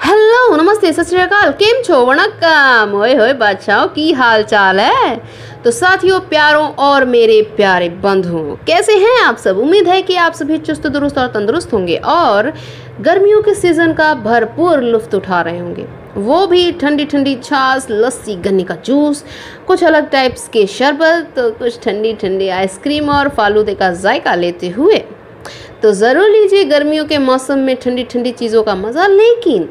Hello नमस्ते, सत श्रीकाल केम छो? वणक्कम। ओए होए बादशाह, की हाल चाल है? तो साथियों, प्यारों और मेरे प्यारे बंधुओं, कैसे हैं आप सब? उम्मीद है कि आप सभी चुस्त, दुरुस्त और तंदुरुस्त होंगे और गर्मियों के सीज़न का भरपूर लुफ्त उठा रहे होंगे। वो भी ठंडी ठंडी छाछ, लस्सी, गन्ने का जूस, कुछ अलग टाइप्स के शरबत तो कुछ ठंडी ठंडी आइसक्रीम और फालूदे का जायका लेते हुए। तो ज़रूर लीजिए गर्मियों के मौसम में ठंडी ठंडी चीज़ों का मज़ा, लेकिन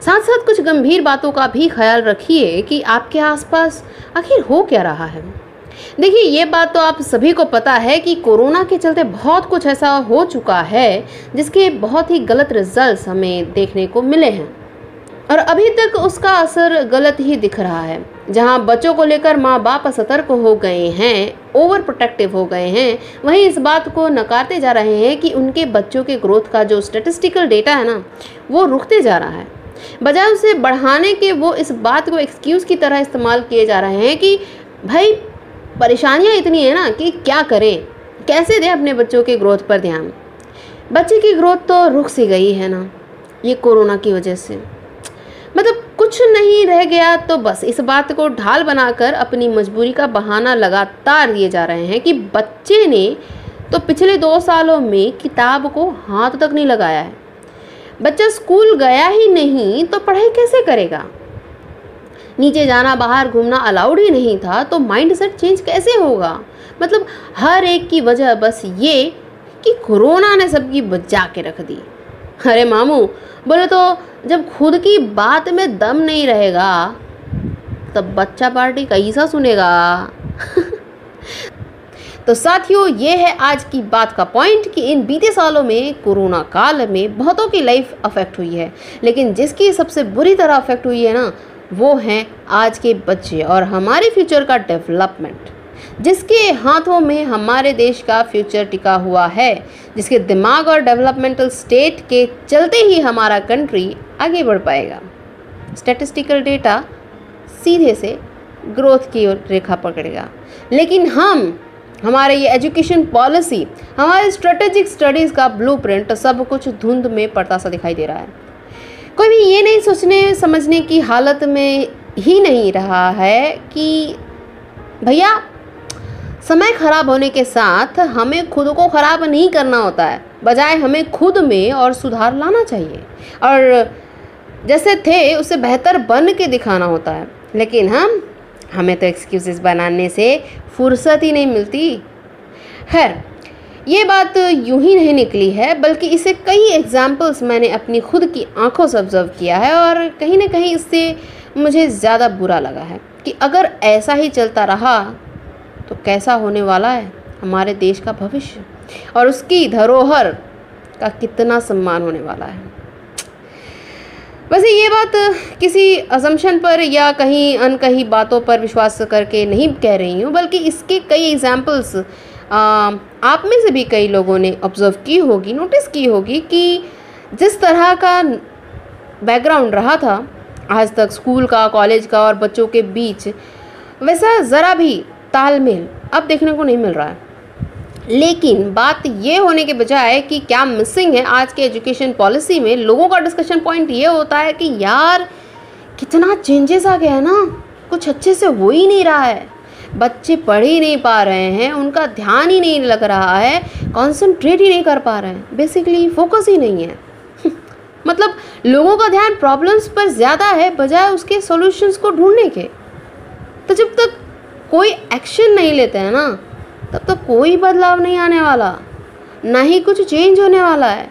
साथ साथ कुछ गंभीर बातों का भी ख्याल रखिए कि आपके आसपास आखिर हो क्या रहा है। देखिए, ये बात तो आप सभी को पता है कि कोरोना के चलते बहुत कुछ ऐसा हो चुका है जिसके बहुत ही गलत रिज़ल्ट हमें देखने को मिले हैं। और अभी तक उसका असर गलत ही दिख रहा है। जहाँ बच्चों को लेकर माँ बाप सतर्क हो गए हैं ओवर प्रोटेक्टिव हो गए हैं, वहीं इस बात को नकारते जा रहे हैं कि उनके बच्चों के ग्रोथ का जो स्टेटिस्टिकल डेटा है ना, वो रुकते जा रहा है। बजाय उसे बढ़ाने के वो इस बात को एक्सक्यूज़ की तरह इस्तेमाल किए जा रहे हैं कि, भाई, परेशानियाँ इतनी है ना कि क्या करें? कैसे दें अपने बच्चों के ग्रोथ पर ध्यान? बच्चे की ग्रोथ तो रुक सी गई है ना, ये कोरोना की वजह से। मतलब कुछ नहीं रह गया तो बस इस बात को ढाल बनाकर अपनी मजबूरी का बहाना लगातार दिए जा रहे हैं कि बच्चे ने तो पिछले दो सालों में किताब को हाथ तक नहीं लगाया है। बच्चा स्कूल गया ही नहीं तो पढ़ाई कैसे करेगा? नीचे जाना, बाहर घूमना अलाउड ही नहीं था तो माइंड सेट चेंज कैसे होगा? मतलब हर एक की वजह बस ये कि कोरोना ने सबकी बचा के रख दी। अरे मामू, बोले तो जब खुद की बात में दम नहीं रहेगा, तब बच्चा पार्टी कैसा सुनेगा? तो साथियों, ये है आज की बात का पॉइंट कि इन बीते सालों में कोरोना काल में बहुतों की लाइफ अफेक्ट हुई है। लेकिन जिसकी सबसे बुरी तरह अफेक्ट हुई है ना, वो हैं आज के बच्चे और हमारे फ्यूचर का डेवलपमेंट जिसके हाथों में हमारे देश का फ्यूचर टिका हुआ है, जिसके दिमाग और डेवलपमेंटल स्टेट के चलते ही हमारा कंट्री आगे बढ़ पाएगा। स्टैटिस्टिकल डेटा सीधे से ग्रोथ की ओर रेखा पकड़ेगा। लेकिन हम, हमारे ये एजुकेशन पॉलिसी हमारे स्ट्रेटेजिक स्टडीज़ का ब्लूप्रिंट सब कुछ धुंध में पड़ता सा दिखाई दे रहा है। कोई भी ये नहीं सोचने, समझने की हालत में ही नहीं रहा है कि, भैया समय खराब होने के साथ हमें खुद को ख़राब नहीं करना होता है। बजाय हमें खुद में और सुधार लाना चाहिए। और जैसे थे, उसे बेहतर बन के दिखाना होता है। लेकिन हम, हमें तो एक्सक्यूज़ेस बनाने से फुर्सत ही नहीं मिलती। खैर, ये बात यूँ ही नहीं निकली है, बल्कि इसे कई एग्जाम्पल्स मैंने अपनी खुद की आँखों से ऑब्ज़र्व किया है और कहीं ना कहीं इससे मुझे ज़्यादा बुरा लगा है कि अगर ऐसा ही चलता रहा तो कैसा होने वाला है हमारे देश का भविष्य? और उसकी धरोहर का कितना सम्मान होने वाला है? वैसे ये बात किसी असम्पशन पर या कहीं अनकही बातों पर विश्वास करके नहीं कह रही हूँ, बल्कि इसके कई एग्जाम्पल्स आप में से भी कई लोगों ने ऑब्ज़र्व की होगी नोटिस की होगी कि जिस तरह का बैकग्राउंड रहा था, आज तक स्कूल का कॉलेज का और बच्चों के बीच, वैसा ज़रा भी तालमेल अब देखने को नहीं मिल रहा है। लेकिन बात ये होने के बजाय कि क्या मिसिंग है आज के एजुकेशन पॉलिसी में, लोगों का डिस्कशन पॉइंट ये होता है कि यार, कितना चेंजेस आ गया है ना? कुछ अच्छे से हो ही नहीं रहा है। बच्चे पढ़ ही नहीं पा रहे हैं, उनका ध्यान ही नहीं लग रहा है कॉन्सेंट्रेट ही नहीं कर पा रहे हैं। बेसिकली फोकस ही नहीं है। मतलब लोगों का ध्यान प्रॉब्लम्स पर ज़्यादा है, बजाय उसके सॉल्यूशंस को ढूँढने के। तो जब तक कोई एक्शन नहीं लेते हैं ना, तब तो कोई बदलाव नहीं आने वाला, ना ही कुछ चेंज होने वाला है।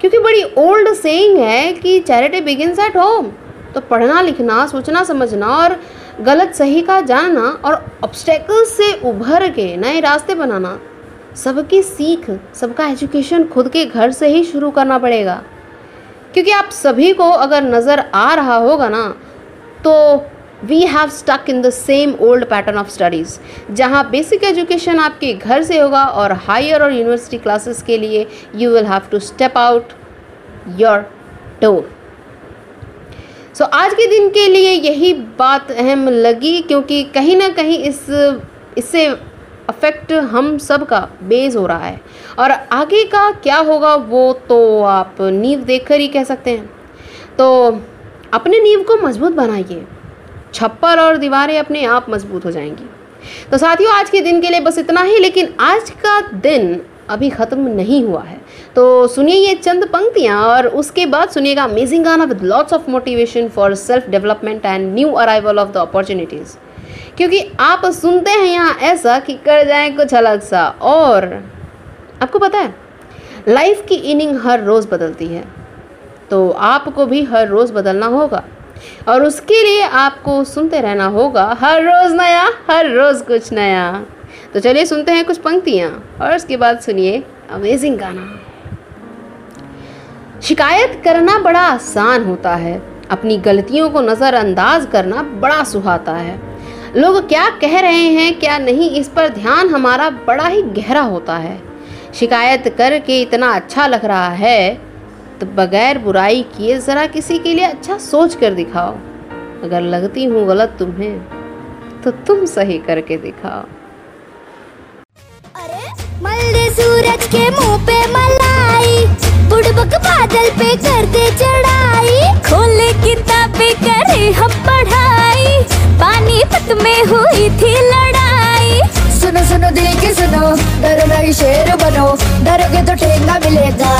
क्योंकि बड़ी ओल्ड सेइंग है कि चैरिटी बिगिनस एट होम तो पढ़ना, लिखना, सोचना, समझना और गलत सही का जानना और ऑब्स्टेकल्स से उभर के नए रास्ते बनाना, सबकी सीख, सबका एजुकेशन खुद के घर से ही शुरू करना पड़ेगा। क्योंकि आप सभी को अगर नज़र आ रहा होगा ना तो we have stuck in the same old pattern of studies जहाँ बेसिक एजुकेशन आपके घर से होगा और हायर और यूनिवर्सिटी क्लासेस के लिए you will have to step out your door so आज के दिन के लिए यही बात अहम लगी क्योंकि कहीं ना कहीं इस, इससे अफेक्ट हम सब का बेस हो रहा है। और आगे का क्या होगा वो तो आप नींव देख कर ही कह सकते हैं। तो अपने नींव को मज़बूत बनाइए। छप्पर और दीवारें अपने आप मज़बूत हो जाएँगी। तो साथियों, आज के दिन के लिए बस इतना ही, लेकिन आज का दिन अभी ख़त्म नहीं हुआ है। तो सुनिए ये चंद पंक्तियाँ और उसके बाद सुनिएगा अमेजिंग गाना with lots of motivation for self development and new arrival of the opportunities क्योंकि आप सुनते हैं यहाँ ऐसा कि कर जाए कुछ अलग सा और आपको पता है लाइफ की इनिंग हर रोज़ बदलती है। तो आपको भी हर रोज़ बदलना होगा। और उसके लिए आपको सुनते रहना होगा, हर रोज़ नया, हर रोज़ कुछ नया। तो चलिए सुनते हैं कुछ पंक्तियाँ, और उसके बाद सुनिए अमेजिंग गाना। शिकायत करना बड़ा आसान होता है, अपनी गलतियों को नज़रअंदाज करना बड़ा सुहाता है। लोग क्या कह रहे हैं, क्या नहीं, इस पर ध्यान हमारा बड़ा ही गहरा होता है। शिकायत करके इतना अच्छा लग रहा है तो बगैर बुराई किए ज़रा किसी के लिए अच्छा सोच कर दिखाओ। अगर लगती हूँ गलत तुम्हें तो तुम सही करके दिखाओ। अरे मल्ले सूरज के मुँह पे मलाई बुड़बक बादल पे कर दे चढ़ाई। खोले किताबें करे हम पढ़ाई पानीपत में हुई थी लड़ाई। सुनो सुनो दिल की सुनो डरो नहीं शेर बनो डरोगे तो ठेंगा मिलेगा।